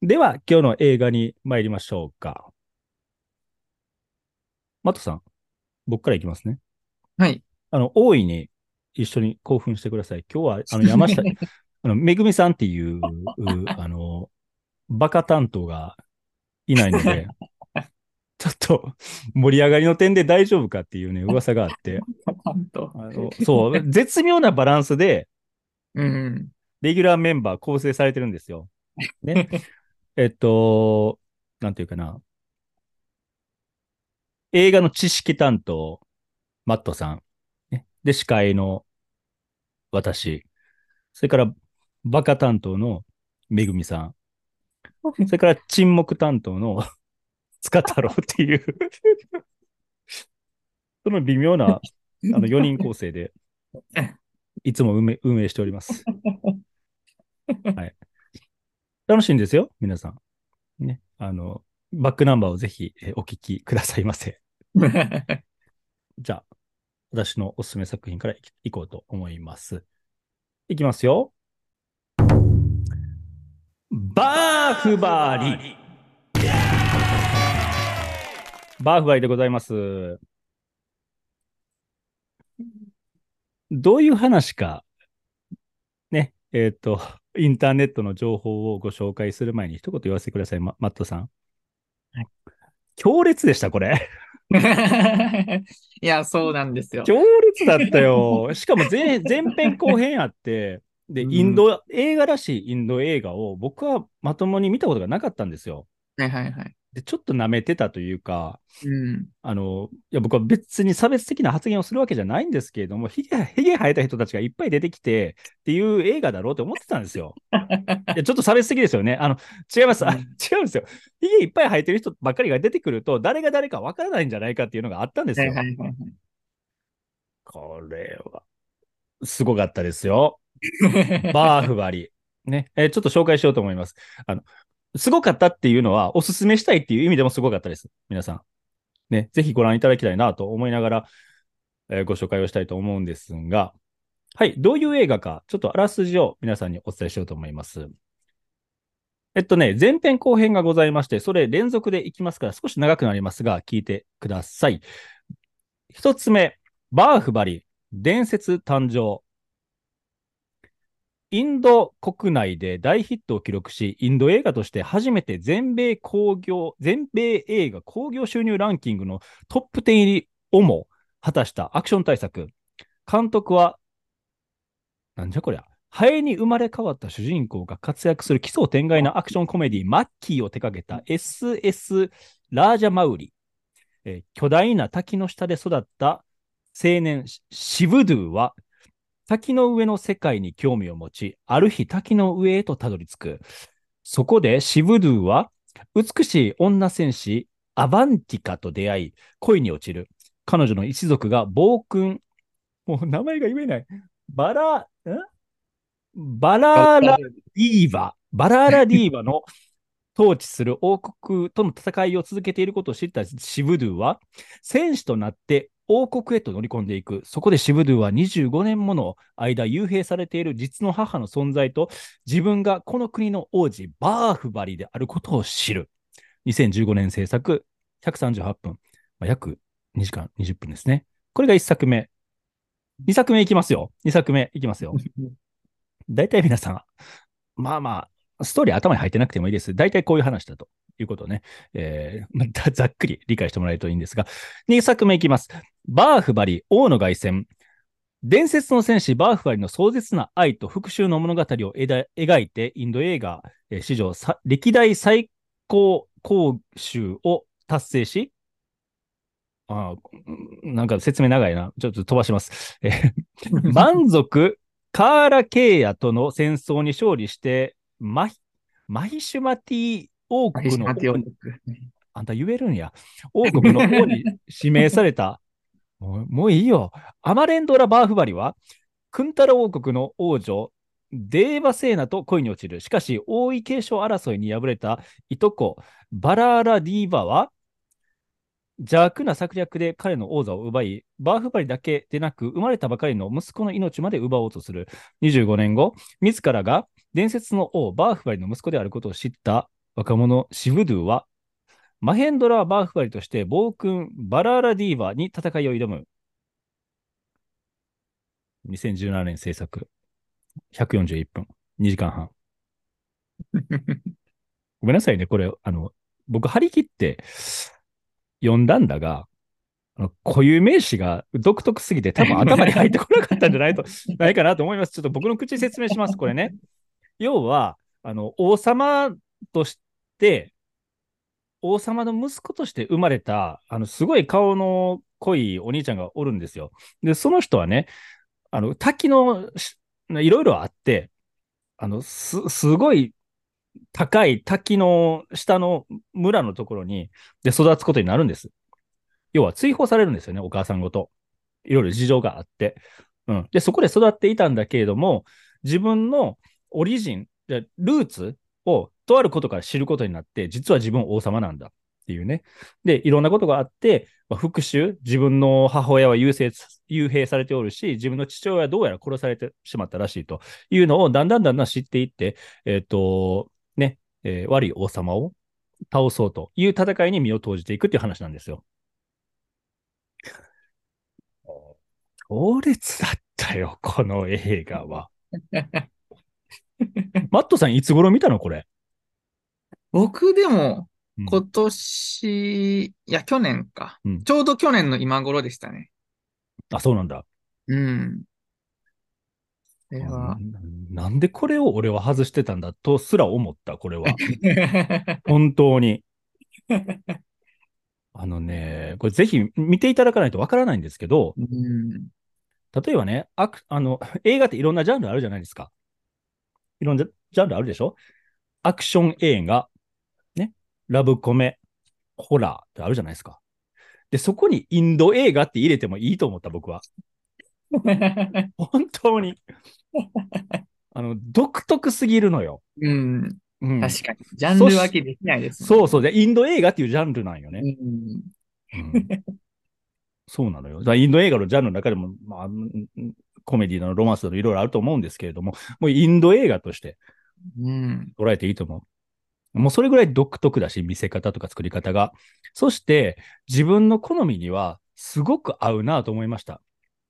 では、今日の映画に参りましょうか。マットさん、僕からいきますね。はい。あの、大いに一緒に興奮してください。今日は、あの、山下、あの、めぐみさんっていう、うあの、バカ担当がいないので、ちょっと盛り上がりの点で大丈夫かっていうね、噂があって。あのそう、絶妙なバランスで、うん。レギュラーメンバー構成されてるんですよ。ね。えっと、なんていうかな。映画の知識担当、マットさん。ね、で、司会の私。それから、バカ担当のめぐみさん。それから、沈黙担当の 塚太郎っていう その微妙なあの4人構成で、いつも運営運営しております。はい。楽しいんですよ、皆さん。ね。あの、バックナンバーをぜひえお聞きくださいませ。じゃあ、私のおすすめ作品からいこうと思います。いきますよ。バーフバリ。バーフバリでございます。どういう話か、ね、えっ、と、インターネットの情報をご紹介する前に一言言わせてください、ママットさん。はい強烈でした、これ。いや、そうなんですよ。強烈だったよ。しかも前前編後編あって、で、うんインド、映画らしいインド映画を僕はまともに見たことがなかったんですよ。はいはいはい。で、ちょっと舐めてたというか、うん。あの、いや、僕は別に差別的な発言をするわけじゃないんですけれども、ひげ、ひげ生えた人たちがいっぱい出てきてっていう映画だろうと思ってたんですよ。いや、ちょっと差別的ですよね。あの、違います。違うんですよ。ひげいっぱい生えてる人ばっかりが出てくると、誰が誰かわからないんじゃないかっていうのがあったんですよ。これは、すごかったですよ。はい。バーフバリ。ね。えーちょっと紹介しようと思います。あの、すごかったっていうのは、おすすめしたいっていう意味でもすごかったです。皆さん。ね。ぜひご覧いただきたいなと思いながら、えーご紹介をしたいと思うんですが、はい。どういう映画か、ちょっとあらすじを皆さんにお伝えしようと思います。えっとね、前編後編がございまして、それ連続でいきますから少し長くなりますが、聞いてください。一つ目、バーフバリ、伝説誕生。インド国内で大ヒットを記録し、インド映画として初めて全米興行、全米映画興行収入ランキングのトップ10入りをも果たしたアクション大作。監督は、なんじゃこりゃ。ハエに生まれ変わった主人公が活躍する奇想天外なアクションコメディ、マッキーを手掛けた SS ラージャマウリ。え巨大な滝の下で育った青年シブドゥは滝の上の世界に興味を持ち、ある日滝の上へとたどり着く。そこでシブドゥは美しい女戦士アバンティカと出会い、恋に落ちる。彼女の一族が暴君、もう名前が言えない。バラ、んバラーラディーバ、バラーラディーバの統治する王国との戦いを続けていることを知ったシブドゥは、戦士となって王国へと乗り込んでいく。そこでシブドゥは25年もの間幽閉されている実の母の存在と、自分がこの国の王子バーフバリであることを知る。2015年制作、138分、まあ、約2時間20分ですね。これが1作目。2作目いきますよ。2作目いきますよ。大体皆さん、まあまあ、ストーリー頭に入ってなくてもいいです。大体こういう話だということをね、えーまあざっくり理解してもらえるといいんですが、2作目いきます。バーフバリ、王の凱旋。伝説の戦士バーフバリの壮絶な愛と復讐の物語をえだ描いて、インド映画えー史上さ歴代最高興収を達成し、あなんか説明長いな。ちょっと飛ばします。えー 満足、カーラ・ケイヤとの戦争に勝利して、マヒマヒシュマティ王マ国の王国あんた言えるんや。王国の王に指名された。もうもういいよ。アマレンドラ・バーフバリは、クンタラ王国の王女、デーバセーナと恋に落ちる。しかし、王位継承争いに敗れたいとこ、バラーラ・ディーバは、邪悪な策略で彼の王座を奪い、バーフバリだけでなく、生まれたばかりの息子の命まで奪おうとする。25年後、自らが伝説の王、バーフバリの息子であることを知った若者シブドゥは、マヘンドラ・バーフバリとして暴君バラーラ・ディーバに戦いを挑む。2017年制作。141分。2時間半。ごめんなさいね、これ、あの、僕、張り切って読んだんだが、あの固有名詞が独特すぎて多分頭に入ってこなかったんじゃないと、ないかなと思います。ちょっと僕の口で説明します、これね。要は、あの、王様として、王様の息子として生まれた、あの、すごい顔の濃いお兄ちゃんがおるんですよ。で、その人はね、あの、滝の、いろいろあって、あの、す、すごい高い滝の下の村のところに、で、育つことになるんです。要は追放されるんですよね、お母さんごと。いろいろ事情があって。うん。で、そこで育っていたんだけれども、自分のオリジン、ルーツをとあることから知ることになって、実は自分王様なんだっていうね。で、いろんなことがあって、まあ、復讐、自分の母親は優勢幽閉されておるし、自分の父親はどうやら殺されてしまったらしいというのをだんだんだんだん知っていって、えっ、と、ね、えー悪い王様を倒そうという戦いに身を投じていくっていう話なんですよ。強烈だったよ、この映画は。マットさん、いつ頃見たのこれ？僕でも、うん今年、いや、去年か。うんちょうど去年の今頃でしたね。あ、そうなんだ。うん。これは、ななんでこれを俺は外してたんだとすら思った、これは。本当に。あのね、これぜひ見ていただかないとわからないんですけど、うん。例えばね、アクあの映画っていろんなジャンルあるじゃないですか。いろんなジャンルあるでしょ？アクション映画、ね、ラブコメ、ホラーってあるじゃないですか。で、そこにインド映画って入れてもいいと思った、僕は。本当に。あの、独特すぎるのよ。うん。うん、確かに。ジャンル分けできないですもんそうそう。で、インド映画っていうジャンルなんよね。うん。うんそうなのよ。だインド映画のジャンルの中でも、まあうん、コメディーのロマンスのいろいろあると思うんですけれども、もうインド映画としてうん。捉えていいと思う。もうそれぐらい独特だし、見せ方とか作り方が。そして、自分の好みにはすごく合うなと思いました。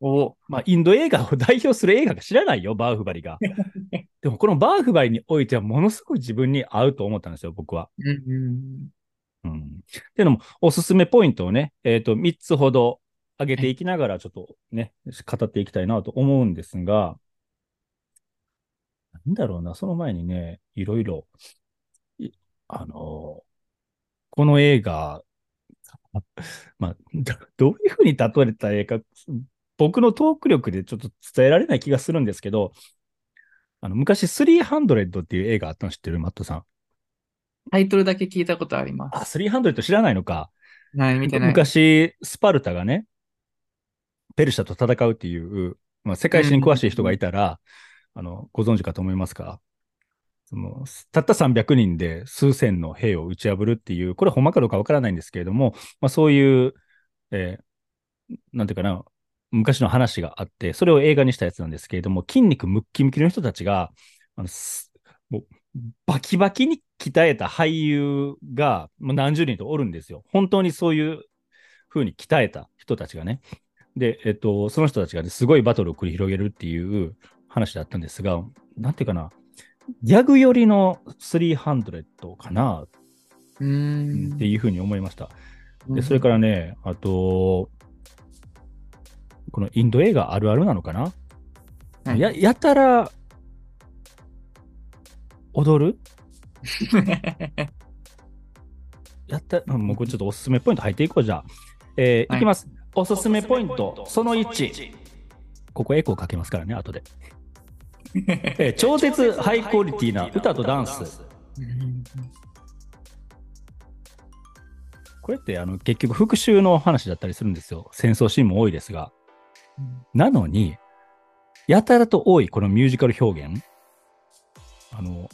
お、まあ、インド映画を代表する映画が知らないよ、バーフバリが。でも、このバーフバリにおいては、ものすごい自分に合うと思ったんですよ、僕は。うん。うん。っていうのも、おすすめポイントをね、えっ、と、3つほど上げていきながら、ちょっとね、語っていきたいなと思うんですが、なんだろうな、その前にね、いろいろ、いあのーこの映画、まあ、ど どういうふうに例えたらいいか、僕のトーク力でちょっと伝えられない気がするんですけど、あの、昔、300っていう映画あったの知ってる？マットさん。タイトルだけ聞いたことありまあ、す。300知らないのか。はい、見てない。昔、スパルタがね、ペルシャと戦うっていう、まあ、世界史に詳しい人がいたら、あの、ご存知かと思いますか？そのたった300人で数千の兵を打ち破るっていう、これほんまかどうかわからないんですけれども、まあ、そういう、えーなんていうかな、昔の話があって、それを映画にしたやつなんですけれども、筋肉ムッキムキの人たちが、あのすもうバキバキに鍛えた俳優がもう何十人とおるんですよ。本当にそういう風に鍛えた人たちがね。で、えっと、その人たちがね、すごいバトルを繰り広げるっていう話だったんですが、なんていうかな、ギャグ寄りの300かな？っていう風に思いました。で、それからね、あと、このインド映画あるあるなのかな、はいややたら踊る？やった、うんもうこれちょっとおすすめポイント入っていこうじゃあ。えーはいいきます。おすすめポイント、その1。ここエコーかけますからね、後で。えー 超絶ハイクオリティな歌とダンス。うんこれってあの結局復讐の話だったりするんですよ。戦争シーンも多いですが。なのに、やたらと多いこのミュージカル表現。あの、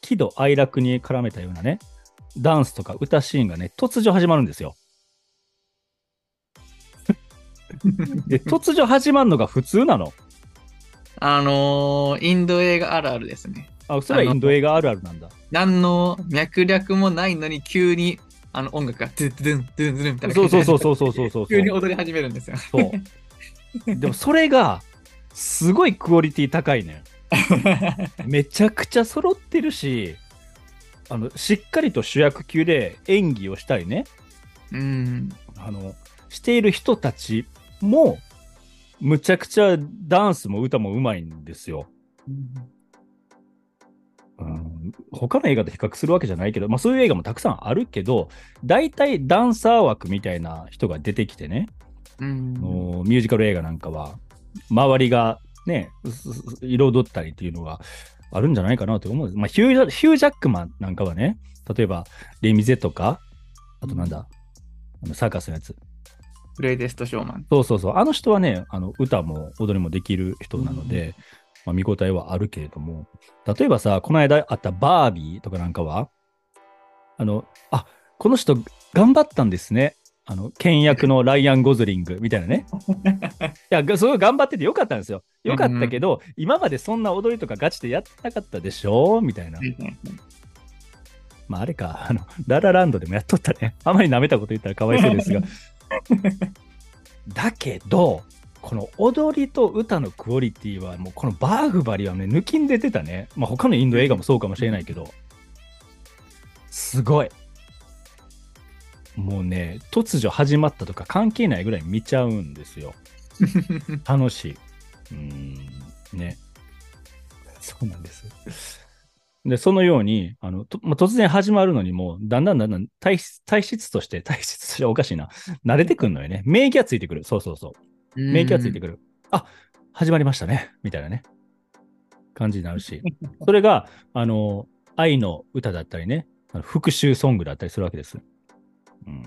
喜怒哀楽に絡めたようなね、ダンスとか歌シーンがね、突如始まるんですよ。で、突如始まるのが普通なの。あのーインド映画あるあるですね。あ、それはインド映画あるあるなんだ。何の脈略もないのに急にあの音楽がドゥドゥドゥンドゥンドゥンみたいなそうそうそうそうそうそうそう。急に踊り始めるんですよ。そう。でもそれが、すごいクオリティ高いねん。めちゃくちゃ揃ってるし、あの、しっかりと主役級で演技をしたりね、うん。あの、している人たちも、むちゃくちゃダンスも歌もうまいんですよ。うん、他の映画と比較するわけじゃないけど、まあ、そういう映画もたくさんあるけど、大体ダンサー枠みたいな人が出てきてね、うんあのミュージカル映画なんかは、周りがね、彩ったりっていうのがあるんじゃないかなと思うんです。まあ、ヒュージャヒュージャックマンなんかはね、例えば、レミゼとか、あとなんだ、あのサーカスのやつ。グレイテストショーマン。そうそうそう、あの人はね、あの歌も踊りもできる人なので、まあ、見応えはあるけれども、例えばさ、この間あったバービーとかなんかは、あの、あこの人頑張ったんですね。あの、倹約のライアン・ゴズリングみたいなね。いや、がすごい頑張っててよかったんですよ。よかったけど、今までそんな踊りとかガチでやってなかったでしょ？みたいな。まあ、あれか、あの、ララランドでもやっとったね。あまり舐めたこと言ったらかわいそうですが。だけど、この踊りと歌のクオリティは、もうこのバーグバリはね、抜きんでてたね。まあ、他のインド映画もそうかもしれないけど、すごい。もうね、突如始まったとか関係ないぐらい見ちゃうんですよ。楽しい。うーん、ね。そうなんです。で、そのように、あの、とまあ、突然始まるのにも、だんだんだんだん体質体質として、体質としておかしいな。慣れてくんのよね。免疫がついてくる。そうそうそう。免疫がついてくる。あ、始まりましたね。みたいなね。感じになるし。それが、あの、愛の歌だったりね、あの復讐ソングだったりするわけです。うん。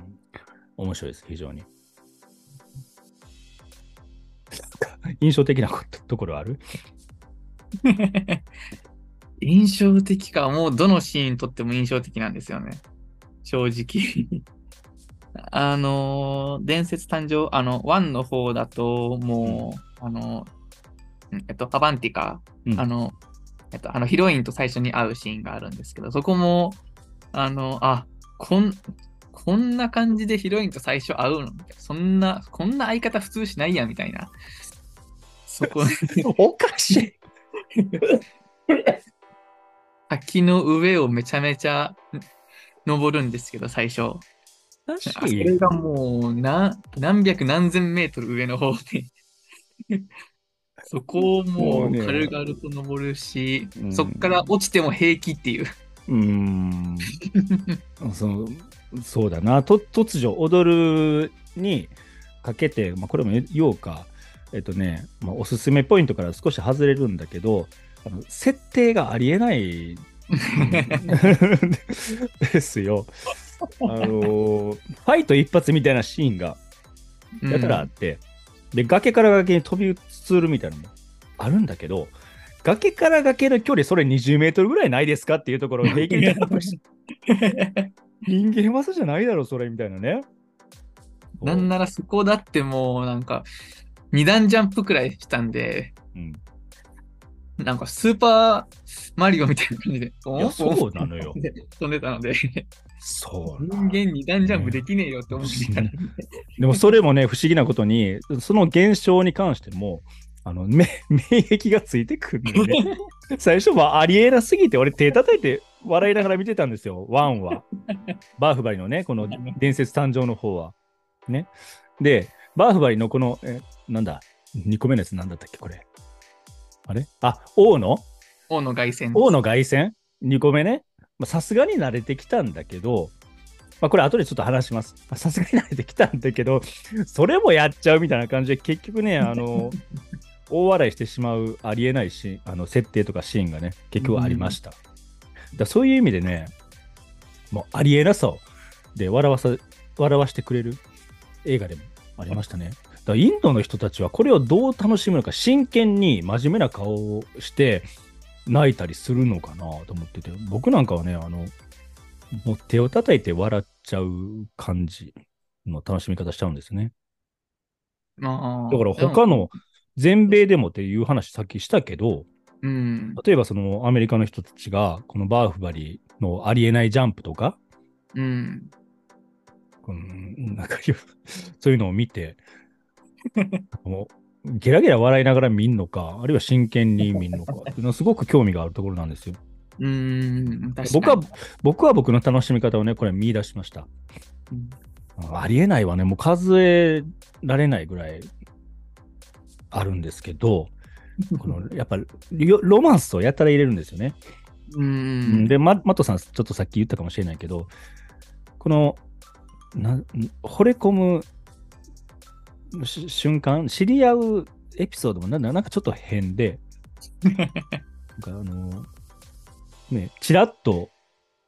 面白いです、非常に。印象的なことところある？印象的か、もうどのシーンとっても印象的なんですよね。正直。あのー、伝説誕生、あの、1の方だと、もう、あの、んえっと、アバンティカ、うんあの、えっと、あの、ヒロインと最初に会うシーンがあるんですけど、そこも、あの、あ、こん、こんな感じでヒロインと最初会うの？みたいなそんな、こんな相方普通しないや、みたいな。そこ、おかしい。滝の上をめちゃめちゃ登るんですけど、最初。確かにれがもう何何百何千メートル上の方で そこをもう軽々と登るし、うんそっから落ちても平気っていう。うーん。そのそうだな。と突如、踊るにかけて、まあ、これも言おうか。えっとね、まあ、おすすめポイントから少し外れるんだけど、設定がありえない ですよ。あのファイト一発みたいなシーンがやたらあって、で、崖から崖に飛び移るみたいなのもあるんだけど、崖から崖の距離、それ20メートルぐらいないですかっていうところを平気で 人間技じゃないだろ、それみたいなね。なんならそこだってもうなんか二段ジャンプくらいしたんで、うん なんかスーパーマリオみたいな感じで、そうなのよ飛んでたので、そう人間二段ジャンプできねえよって思ってたら、でもそれもね、不思議なことに、その現象に関しても、あの、め 免疫がついてくるんで、ね、最初はありえなすぎて、俺手叩いて笑いながら見てたんですよ、ワンは。バーフバリのね、この伝説誕生の方は。ね。で、バーフバリのこの、え、なんだ、2個目のやつなんだったっけ、これ。あれ？あ、王の？王の凱旋。王の凱旋 ?2 個目ね。まあさすがに慣れてきたんだけど、まあ、これ後でちょっと話します。まあさすがに慣れてきたんだけど、それもやっちゃうみたいな感じで、結局ね、あの、大笑いしてしまうありえないしあの設定とかシーンがね、結局ありました。だからそういう意味でね、もうありえなさで笑わさ笑わしてくれる映画でもありましたね。だインドの人たちはこれをどう楽しむのか、真剣に真面目な顔をして泣いたりするのかなと思ってて、僕なんかはね、あの、もう手を叩いて笑っちゃう感じの楽しみ方しちゃうんですね。まあだから他の全米でもっていう話さっきしたけど、うん。例えばそのアメリカの人たちが、このバーフバリのありえないジャンプとか、うん。うん、なんかそういうのを見て、もうゲラゲラ笑いながら見んのか、あるいは真剣に見んのか っていうのはすごく興味があるところなんですよ。うん。確かに僕は、僕は僕の楽しみ方をね、これ見出しました。うんありえないわね、もう数えられないぐらいあるんですけど、このやっぱロロマンスをやったら入れるんですよね。うん。で、ママットさん、ちょっとさっき言ったかもしれないけど、この、な惚れ込むし瞬間、知り合うエピソードもななんかちょっと変で、なんかあの、ね、ちらっと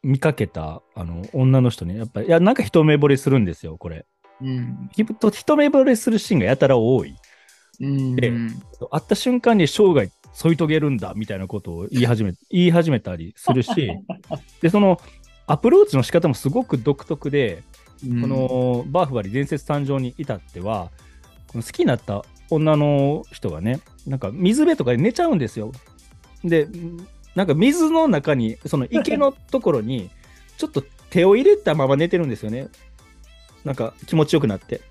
見かけたあの女の人に、やっぱり、いや、なんか一目惚れするんですよ、これ。うん。一目惚れするシーンがやたら多い。うん。で会った瞬間に生涯添い遂げるんだみたいなことを言い始め言い始めたりするし、で、そのアプローチの仕方もすごく独特で、うんこ、のバーフバリ伝説誕生に至っては、好きになった女の人がね、なんか水辺とかで寝ちゃうんですよ。で、なんか水の中に、その池のところに、ちょっと手を入れたまま寝てるんですよね。なんか気持ちよくなって。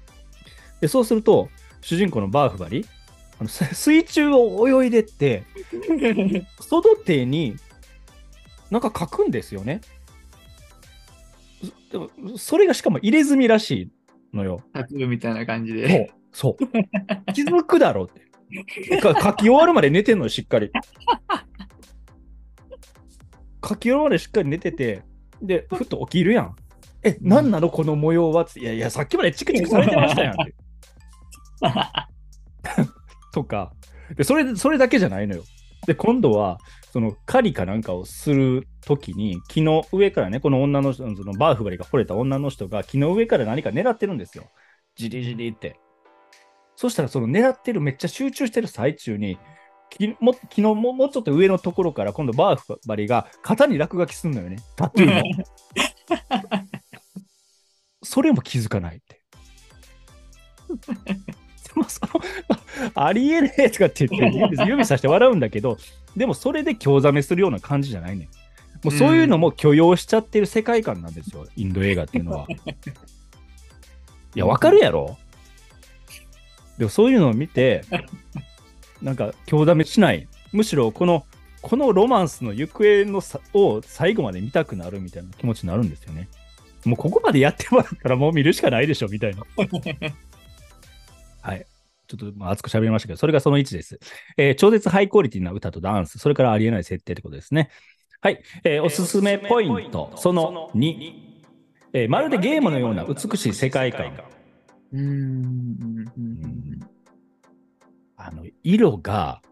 で、そうすると、主人公のバーフバリ、あのす水中を泳いでって、その手に、なんか書くんですよね。でもそれがしかも入れ墨らしいのよ。タトゥーみたいな感じそうで。、そう。気づくだろうって。か書き終わるまで寝てんのよ、しっかり。書き終わるまでしっかり寝てて、で、ふっと起きるやん。え、なんなのこの模様は？つっていやいや、さっきまでチクチクされてましたやん。とかでそれ、それだけじゃないのよ。で、今度は、その狩りかなんかをするときに、木の上からね、この女の人、そのバーフバリが惚れた女の人が木の上から何か狙ってるんですよ。じりじりって。そしたら、その狙ってる、めっちゃ集中してる最中に、木も木のももうちょっと上のところから、今度バーフバリが肩に落書きすんのよね。タトゥーの。それも気づかないって。でもそのあありえねえとかって言って指 指さして笑うんだけど、でもそれで興ざめするような感じじゃないねん。もうそういうのも許容しちゃってる世界観なんですよ、インド映画っていうのは。いや、わかるやろ？でもそういうのを見て、なんか興ざめしない。むしろこの、このロマンスの行方のさを最後まで見たくなるみたいな気持ちになるんですよね。もうここまでやってもらったらもう見るしかないでしょみたいな。はい。ちょっとまあ熱く喋りましたけど、それがその1です。えー超絶ハイクオリティな歌とダンス、それからありえない設定ってことですね。はい。えーおすすめポイント、その2。えーまるでゲームのような美しい世界観。うん。うんあの、色が、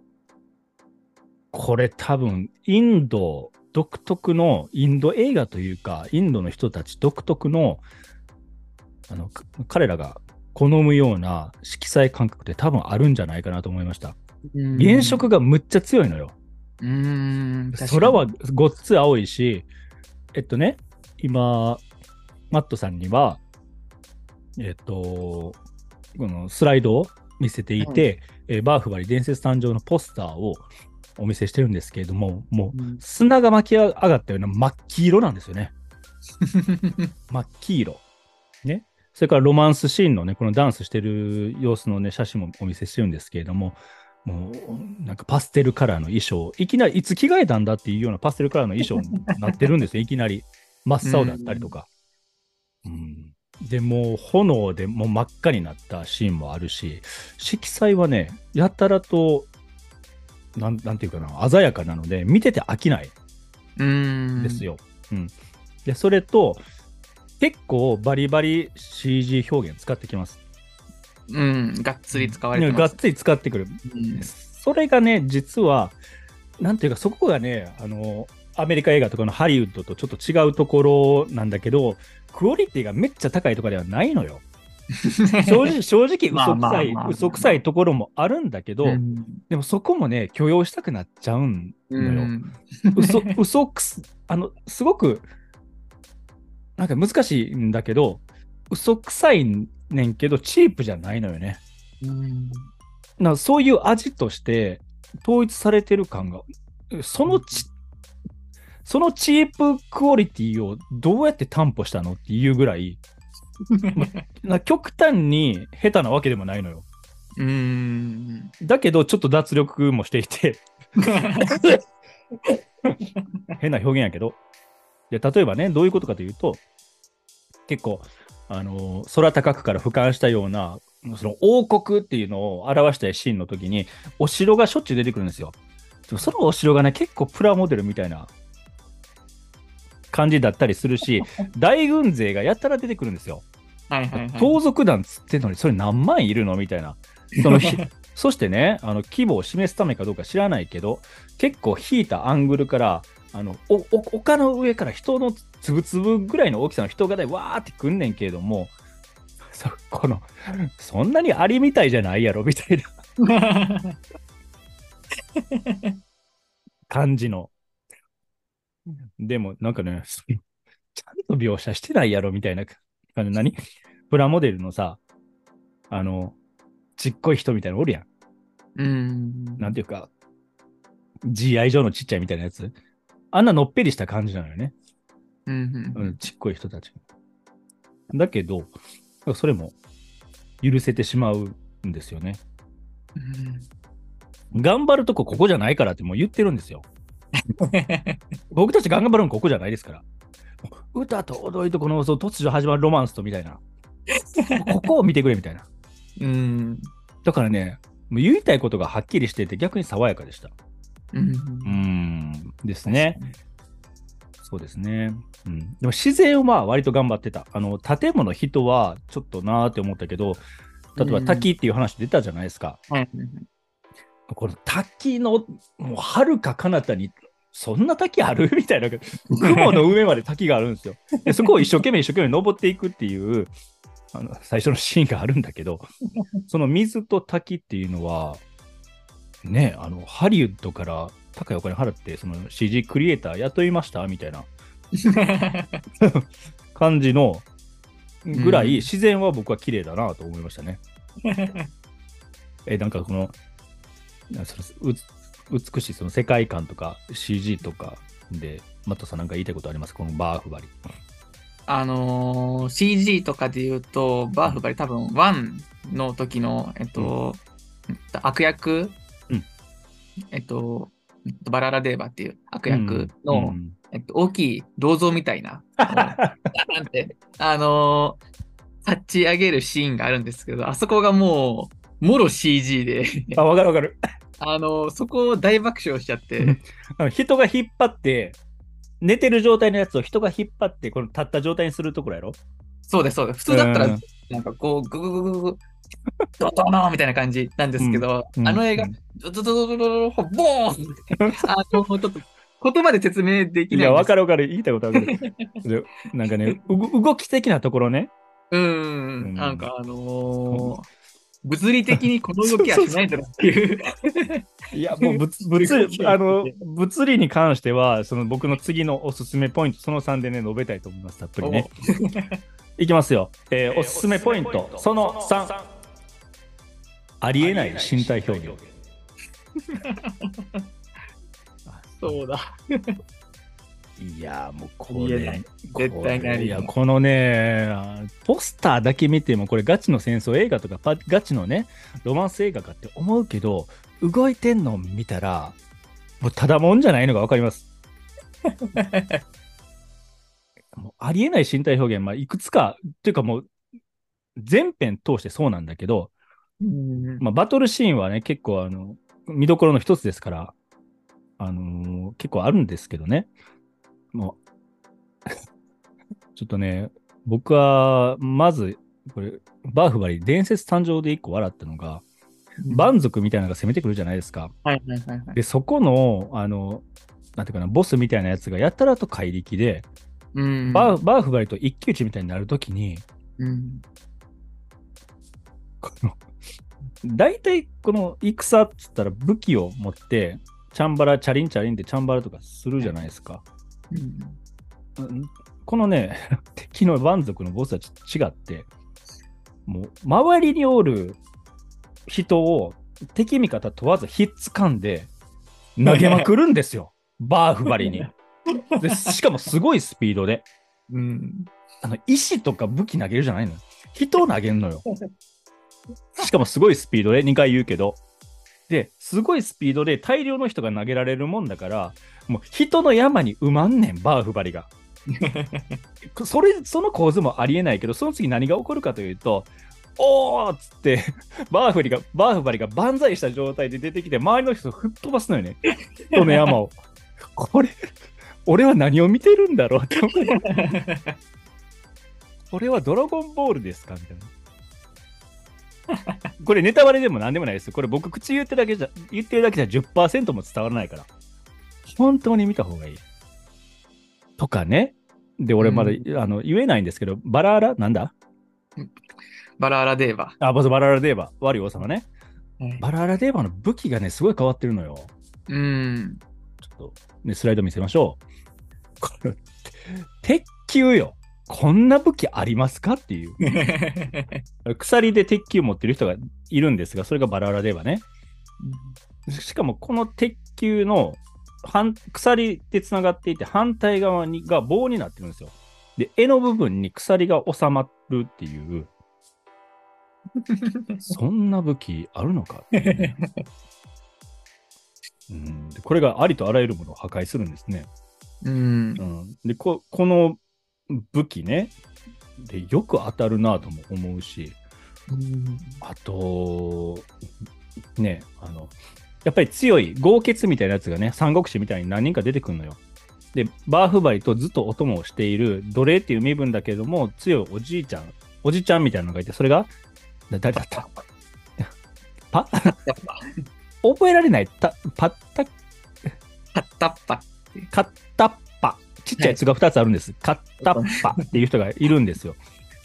これ多分、インド独特の、インド映画というか、インドの人たち独特の、あの、か彼らが好むような色彩感覚って多分あるんじゃないかなと思いました。うん原色がむっちゃ強いのよ。うん。空はごっつ青いし、えっとね、今、マットさんには、えっと、このスライドを見せていて、えーバーフバリ伝説誕生のポスターをお見せしてるんですけれども、もううん砂が巻き上がったような真っ黄色なんですよね。真っ黄色。ね。それからロマンスシーンのね、このダンスしてる様子のね、写真もお見せしてるんですけれども、もう、なんかパステルカラーの衣装、いきなりいつ着替えたんだっていうようなパステルカラーの衣装になってるんですよ、いきなり。真っ青だったりとか。うん、で、もう炎でもう真っ赤になったシーンもあるし、色彩はね、やたらと、なんなんていうかな、鮮やかなので、見てて飽きない。うん。ですよ。うん。で、それと、結構バリバリ CG 表現使ってきます。うん。がっつり使われてます。がっつり使ってくる。うんそれがね、実は、なんていうか、そこがね、あの、アメリカ映画とかのハリウッドとちょっと違うところなんだけど、クオリティがめっちゃ高いとかではないのよ。正直、正直まあ嘘くさい嘘くさいところもあるんだけど、うんでもそこもね、許容したくなっちゃうんのうよ。ん。嘘、嘘くす、あの、すごく、なんか難しいんだけど、嘘くさいねんけど、チープじゃないのよね。うんなそういう味として、統一されてる感が、そのち、そのチープクオリティをどうやって担保したのっていうぐらい、な極端に下手なわけでもないのよ。うーん。だけど、ちょっと脱力もしていて、変な表現やけど、で例えばね、どういうことかというと、結構、あのー空高くから俯瞰したような、その王国っていうのを表したいシーンの時に、お城がしょっちゅう出てくるんですよ。そのお城がね、結構プラモデルみたいな感じだったりするし、大軍勢がやったら出てくるんですよ。はいはいはい。盗賊団つってんのに、それ何万いるのみたいな。そのひ そしてね、あの規模を示すためかどうか知らないけど、結構引いたアングルから、あのおお丘の上から人のつぶつぶぐらいの大きさの人がね、わーってくんねんけれども、そこのそんなにアリみたいじゃないやろみたいな 感じの。でも、なんかね、ちゃんと描写してないやろみたいな感じ。何？プラモデルのさ、あの、ちっこい人みたいなのおるやん。うーん。なんていうか、GI 上のちっちゃいみたいなやつ。あんなのっぺりした感じなのよね。うんうん、ちっこい人たち。だけど、それも許せてしまうんですよね。うん。頑張るとこここじゃないからってもう言ってるんですよ。僕たち頑張るのここじゃないですから。歌と踊りとこのそう突如始まるロマンスとみたいな。ここを見てくれみたいな。うん。だからね、もう言いたいことがはっきりしてて逆に爽やかでした。うんうーん、ですね。。そうですね。うん、でも自然は割と頑張ってた。あの建物、人はちょっとなーって思ったけど、例えば滝っていう話出たじゃないですか。はい。この滝のもう遥か彼方に、そんな滝ある？みたいな、雲の上まで滝があるんですよ。でそこを一生懸命一生懸命登っていくっていうあの最初のシーンがあるんだけど、その水と滝っていうのは、ね、あのハリウッドから高いお金払って、その CG クリエイター雇いましたみたいな。感じのぐらうん。い自然は僕は綺麗だなと思いましたね。えなんかこのなそのう美しいその世界観とか CG とかで、マットさんなんか言いたいことあります？このバーフバリ。あのー CG とかで言うと、バーフバリ多分1の時の、えっと、悪役、うん。えっと、バララデーバっていう悪役の、うんえっと、大きい銅像みたいな、なんて、あのー立ち上げるシーンがあるんですけど、あそこがもう、もろ CG で、あ、わかるわかる。あのーそこを大爆笑しちゃって、あの人が引っ張って、寝てる状態のやつを人が引っ張って、この立った状態にするところやろ？そうです、そうです。普通だったらうん、なんかこう、ググググググ、ドドノーみたいな感じなんですけど、うんあの映画、うんドドドドドドドボーンあの、ちょっと言葉で説明できいや、ないんですわかるわかる。言いたいことわかる。でなんかね、動き的なところね。ううんん、なんかあのー物理的にこの動きはしないだろうっていう。いや、もう物物理あの物理に関しては、その僕の次のおすすめポイント、その3でね、述べたいと思います、たっぷりね。いきますよ。えーおすすめポイント、その3。ありえない身体表現。そうだ。いや、もうこれ絶対ないや、このね、あポスターだけ見ても、これガチの戦争映画とか、パガチのね、ロマンス映画かって思うけど、動いてんの見たら、もうただもんじゃないのがわかります。もうありえない身体表現、まあ、いくつか、っていうかもう、全編通してそうなんだけど、うんまあ、バトルシーンはね、結構あの見どころの一つですから、あのー結構あるんですけどね。もう、ちょっとね、僕は、まず、これ、バーフバリ、伝説誕生で一個笑ったのが、蛮族みたいなのが攻めてくるじゃないですか。はいはいはいはい。で、そこの、あの、なんていうかな、ボスみたいなやつがやたらと怪力で、うんバーバーフバリと一騎打ちみたいになるときに、うんこの、大体この戦っつったら武器を持って、チャンバラ、チャリンチャリンってチャンバラとかするじゃないですか。うんうんこのね、敵の蛮族のボスたち違って、もう周りにおる人を敵味方問わずひっつかんで、投げまくるんですよ。バーフバリに。でしかもすごいスピードで。うん。あの、石とか武器投げるじゃないのよ。人を投げんのよ。しかもすごいスピードで、2回言うけど。で、すごいスピードで大量の人が投げられるもんだから、もう人の山に埋まんねん、バーフバリが。それ、その構図もありえないけど、その次何が起こるかというと、おーっつって、バーフリが、バーフバリが万歳した状態で出てきて、周りの人を吹っ飛ばすのよね。人の山を。これ、俺は何を見てるんだろうって思う。これはドラゴンボールですか？みたいな。これネタバレでも何でもないです。これ僕口言ってるだけじゃ、言ってるだけじゃ10%も伝わらないから。本当に見た方がいい。とかね。で、俺まだ、うあの言えないんですけど、バラーラ？なんだ？バラーラデーバ。あ、バズバラーラデーバ。悪い王様ね。はいバラーラデーバの武器がね、すごい変わってるのよ。うん。ちょっと、ね、スライド見せましょう。これ、鉄球よ。こんな武器ありますかっていう。鎖で鉄球持ってる人がいるんですが、それがバラーラデーバね。しかもこの鉄球の反鎖でつながっていて、反対側にが棒になってるんですよ。で、柄の部分に鎖が収まるっていう、そんな武器あるのかね、うんでこれがありとあらゆるものを破壊するんですね。うんう。ん、でこ、この武器ね、でよく当たるなとも思うし、あと、ね、あの、やっぱり強い豪傑みたいなやつがね、三国志みたいに何人か出てくるのよ。で、バーフバリとずっとお供をしている奴隷っていう身分だけれども、強いおじいちゃん、おじちゃんみたいなのがいて、それが、だ誰だった？パ？覚えられない。たパッタパッタッパ。カッタッパ。ちっちゃい「つ」が2つあるんです。カッタッパっていう人がいるんですよ。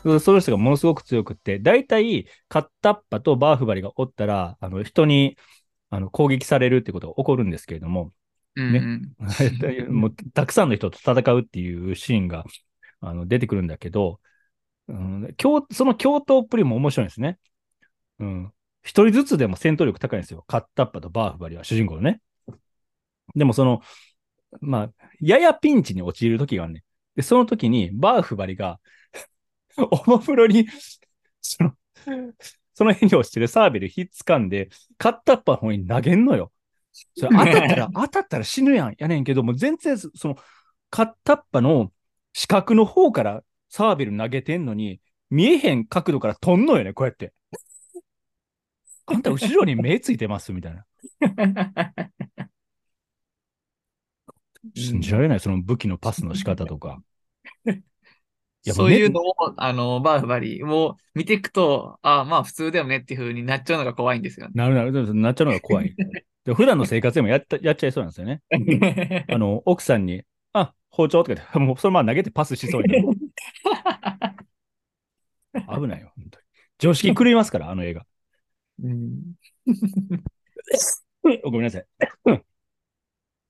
その人がものすごく強くって、大体、カッタッパとバーフバリがおったら、あの人にあの攻撃されるってことが起こるんですけれども、うんうん。もうたくさんの人と戦うっていうシーンがあの出てくるんだけど、うん、共その共闘っぷりも面白いんですね。うん。一人ずつでも戦闘力高いんですよ。カッタッパとバーフバリは主人公のね。でもその、まあ、ややピンチに陥る時があるね。で、その時にバーフバリが、おもむろに、その、その辺に落ちてるサーベルひっつかんで、カッタッパの方に投げんのよ。それ 当たったら、当たったら死ぬやん。やねんけど、もう全然、その、カッタッパの四角の方からサーベル投げてんのに、見えへん角度から飛んのよね、こうやって。あんた後ろに目ついてますみたいな。信じられない、その武器のパスの仕方とか。やそういうものを、あの、バーフバリを見ていくと、ああ、まあ普通だよねっていう風になっちゃうのが怖いんですようなるなる、なっちゃうのが怖い。で普段の生活でもやった やっちゃいそうなんですよね。ね。あの、奥さんに、あ、包丁とか言って、もうそのまま投げてパスしそうになる。危ないよ、本当に。常識狂いますから、あの映画。うんごめんなさい。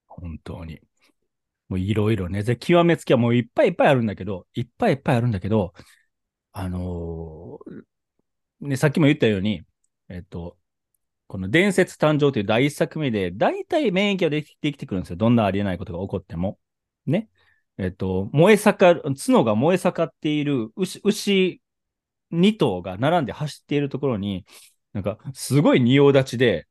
本当に。もういろいろね、で極めつきはもういっぱいいっぱいあるんだけど、いっぱいいっぱいあるんだけど、あのーね、さっきも言ったように、えっと、この伝説誕生という第一作目で、大体免疫ができできてくるんですよ。どんなありえないことが起こっても。ね。えっと、燃え盛る、角が燃え盛っている牛、牛2頭が並んで走っているところに、なんか、すごい仁王立ちで、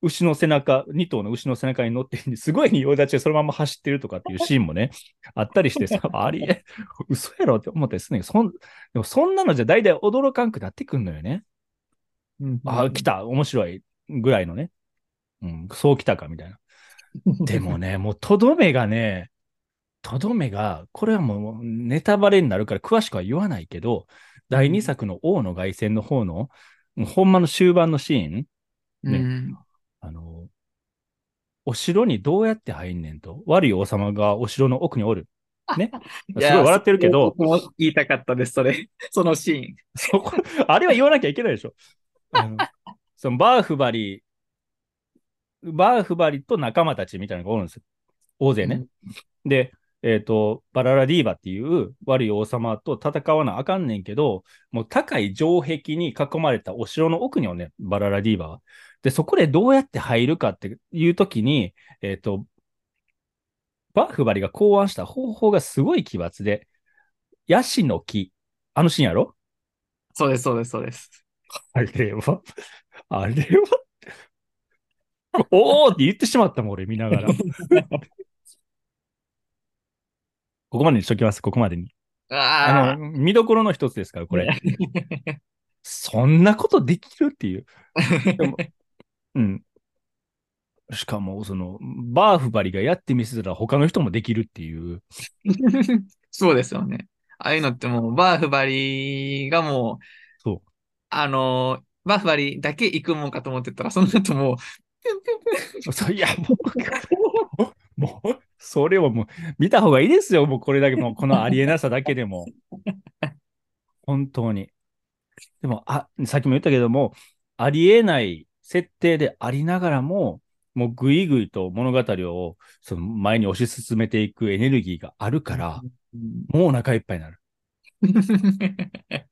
牛の背中、2頭の牛の背中に乗って、すごい仁王立ちでそのまま走ってるとかっていうシーンもね、あったりしてさ、ありえ、嘘やろって思ったりするんだけど、そん、でもそんなのじゃ大体驚かんくなってくんのよね。あ、来た、面白いぐらいのね。うん、そう来たかみたいな。でもね、もうとどめがね、とどめが、これはもうネタバレになるから詳しくは言わないけど、第2作の王の凱旋の方の、ほんまの終盤のシーン、ねうんあの、お城にどうやって入んねんと。悪い王様がお城の奥におる。ね。すごい笑ってるけど、僕も言いたかったです、それ。そのシーン。そこ、あれは言わなきゃいけないでしょ。あの そのバーフバリ、バーフバリと仲間たちみたいなのがおるんですよ。大勢ね。で、えっ、と、バララディーバっていう悪い王様と戦わなあかんねんけど、もう高い城壁に囲まれたお城の奥にはね、バララディーバは。で、そこでどうやって入るかっていうときに、えっ、と、バーフバリが考案した方法がすごい奇抜で、ヤシの木、あのシーンやろ？そうです、そうです、そうです。あれは、あれは、おーって言ってしまったもん、俺見ながら。ここまでにしときます、ここまでに。ああの、見どころの一つですから、これ。そんなことできるっていう。うん。しかも、その、バーフバリがやってみせたら他の人もできるっていう。そうですよね。ああいうのってもう、バーフバリがもう、そあのーバーフバリだけ行くもんかと思ってたら、その後もう。そういや、もう、もう、それをもう、見た方がいいですよ。もうこれだけ、も うこのありえなさだけでも。本当に。でも、あ、さっきも言ったけども、ありえない設定でありながらも、もうぐいぐいと物語をその前に推し進めていくエネルギーがあるから、もうお腹いっぱいになる。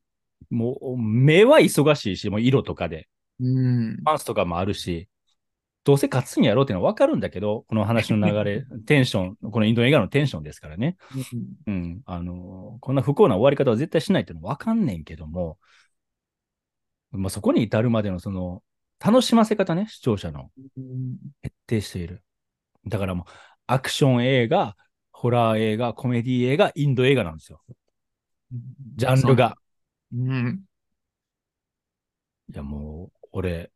もう目は忙しいし、もう色とかで。うん。パンスとかもあるし、どうせ勝つんやろうっていうのは分かるんだけど、この話の流れ、テンション、このインド映画のテンションですからね。うん。あの、こんな不幸な終わり方は絶対しないっていうのは分かんねんけども、まあ、そこに至るまでのその、楽しませ方ね、視聴者のうん徹底している。だからもう、アクション映画、ホラー映画、コメディ映画、インド映画なんですよ。ジャンルが。うん。いやもう、俺、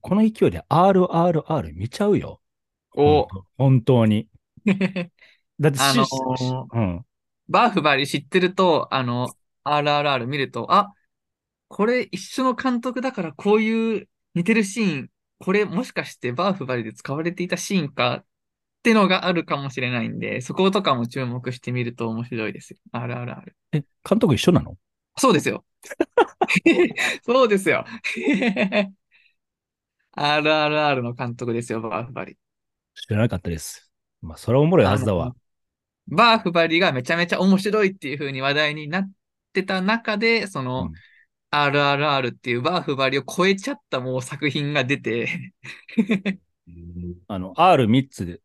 この勢いで RRR 見ちゃうよ。お、本当に。だってし、あのーしうん。バーフバリ知ってると、あの、RRR 見ると、あ、これ一緒の監督だからこういう似てるシーン、これもしかしてバーフバリで使われていたシーンかってのがあるかもしれないんで、そことかも注目してみると面白いですよ。RRR。え、監督一緒なの？そうですよ。そうですよ。RRR の監督ですよ、バーフバリ。知らなかったです。まあ、それはおもろいはずだわ。バーフバリがめちゃめちゃ面白いっていう風に話題になってた中で、その、うん RRR っていうバーフバリを超えちゃったもう作品が出て、あの、R3 つでっ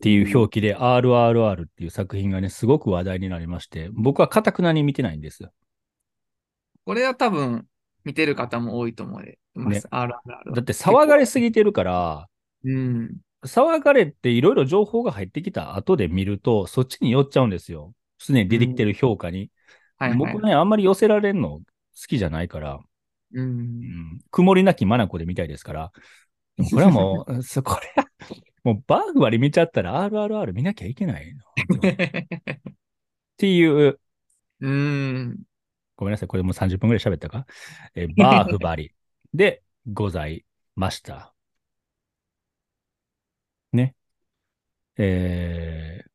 ていう表記で RRR っていう作品がね、すごく話題になりまして、僕はかくなに見てないんですよ。これは多分見てる方も多いと思います。ね RRR は。だって騒がれすぎてるから、うん。騒がれっていろいろ情報が入ってきた後で見ると、そっちに寄っちゃうんですよ。すでに出てきてる評価に。はいはい。僕ね、あんまり寄せられるの好きじゃないから、う。うんん、曇りなき眼で見たいですから。これはもう、そこれは、もうバーグ割り見ちゃったら RRR 見なきゃいけないの。っていう、うん。ごめんなさい、これもう30分ぐらい喋ったか？えーバーフバリでございました。ね。えー、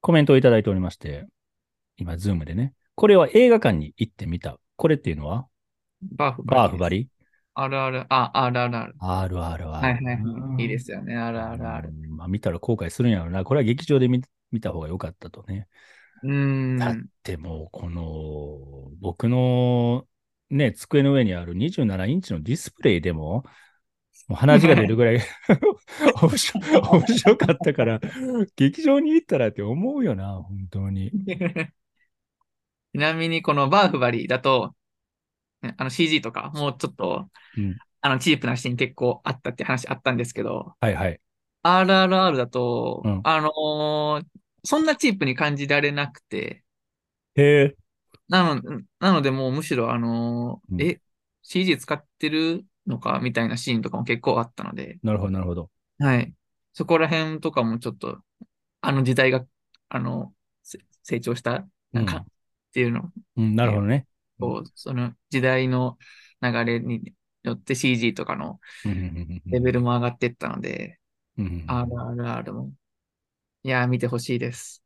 コメントをいただいておりまして、今、ズームでね。これは映画館に行ってみた。これっていうのは？バーフバリ。バーフバリ？RR、あ、RRR。?RRR。はいはいはい。いいですよね、RRR。うんまあ、見たら後悔するんやろうな。これは劇場で見見た方が良かったとね。うん。だってもう、この、僕のね、机の上にある27インチのディスプレイでも、もう鼻血が出るぐらい 面白かったから、劇場に行ったらって思うよな、本当に。ちなみにこのバーフバリだと、ねあの CG とかもうちょっと、うんあのチープなシーン結構あったって話あったんですけど、はいはい。RRR だと、うんあのーそんなチープに感じられなくて、へえ。なの、なのでもうむしろあのーうんえ、CG 使ってるのかみたいなシーンとかも結構あったので、なるほど、なるほど。はい。そこら辺とかもちょっと、あの時代が、あの、せ成長した、なんか、うんっていうのうん、なるほどね。こう、その時代の流れによって CG とかのうんうんうんうんレベルも上がっていったので、うんうんうん RRR も、いやー、見てほしいです。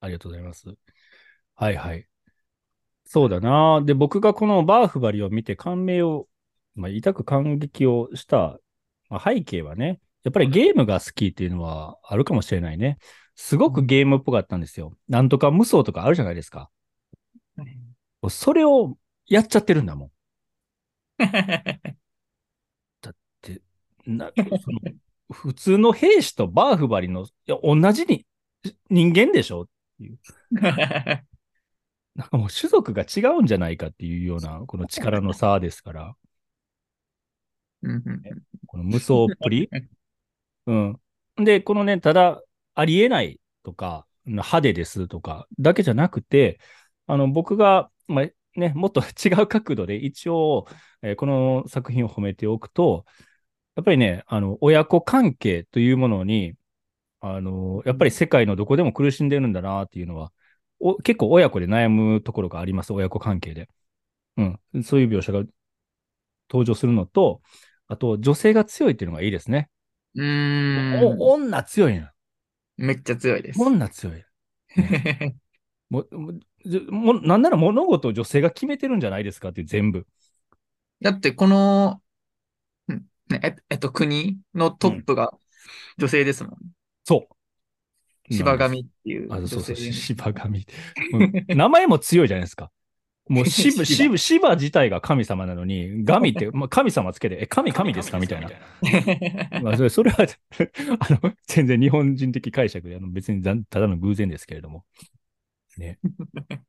ありがとうございます。はいはい。そうだな。で、僕がこのバーフバリを見て感銘を、まあ、痛く感激をした、まあ、背景はね、やっぱりゲームが好きっていうのはあるかもしれないね。すごくゲームっぽかったんですよ。なんとか無双とかあるじゃないですか。それをやっちゃってるんだもん。なその普通の兵士とバーフバリの、いや、同じに人間でしょっていう。なんかもう種族が違うんじゃないかっていうような、この力の差ですから。この無双っぷり？うん。で、このね、ただ、ありえないとか、派手ですとか、だけじゃなくて、あの、僕が、まあ、ね、もっと 違う角度で一応、えーこの作品を褒めておくと、やっぱりね、あの、親子関係というものに、あの、やっぱり世界のどこでも苦しんでるんだなっていうのは、お結構親子で悩むところがあります、親子関係で。うん。そういう描写が登場するのと、あと、女性が強いっていうのがいいですね。うーん。お女強いの。めっちゃ強いです。女強い。もう、ももうなんなら物事を女性が決めてるんじゃないですかっていう全部。だって、この、うんね、ええっと、国のトップが女性ですもん。そう。芝神っていうあ、そうそう。芝神。うん名前も強いじゃないですか。もう芝、芝自体が神様なのに、神って、まあ、神様つけて、え、神神ですか？みたいな。まあ、それそれは あの、全然日本人的解釈で、あの別にただの偶然ですけれども。ね。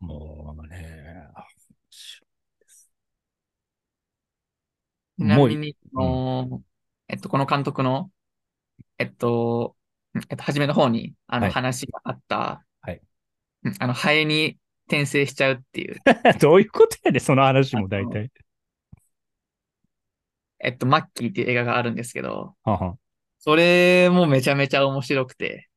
もうね、ちなみに、あのえっと、この監督の、えっと、えっと、初めの方に、あの、はい。話があった、はい。うん。あの、ハエに転生しちゃうっていう、どういうことやで、その話も大体。えっと、マッキーっていう映画があるんですけど、ははそれもめちゃめちゃ面白くて、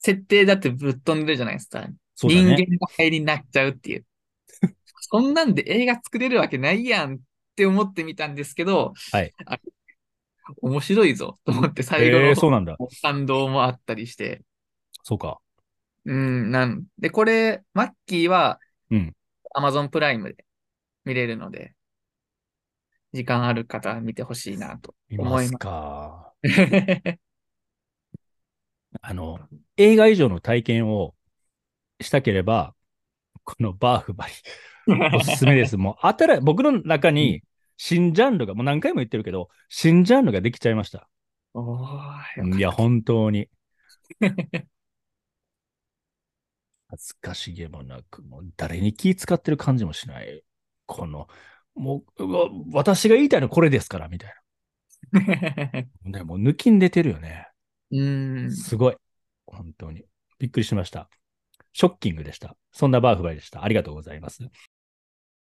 設定だってぶっ飛んでるじゃないですか。人そうだね。間がハエになっちゃうっていう。そんなんで映画作れるわけないやんって思ってみたんですけど、はい。あ面白いぞと思って最後えー、のそうなんだ。感動もあったりして。そうか。うん、なんで、これ、マッキーはうん、Amazon プライムで見れるので、時間ある方は見てほしいなと見ます思いまか。す。あの、映画以上の体験をしたければ、このバーフバリ、おすすめです。もう、新僕の中に新ジャンルが、もう何回も言ってるけど、新ジャンルができちゃいました。いや、本当に。恥ずかしげもなく、もう誰に気使ってる感じもしない。この、もう、私が言いたいのはこれですから、みたいな。ね、もう抜きん出てるよね。うん。すごい。本当に。びっくりしました。ショッキングでした。そんなバーフバリでした。ありがとうございます。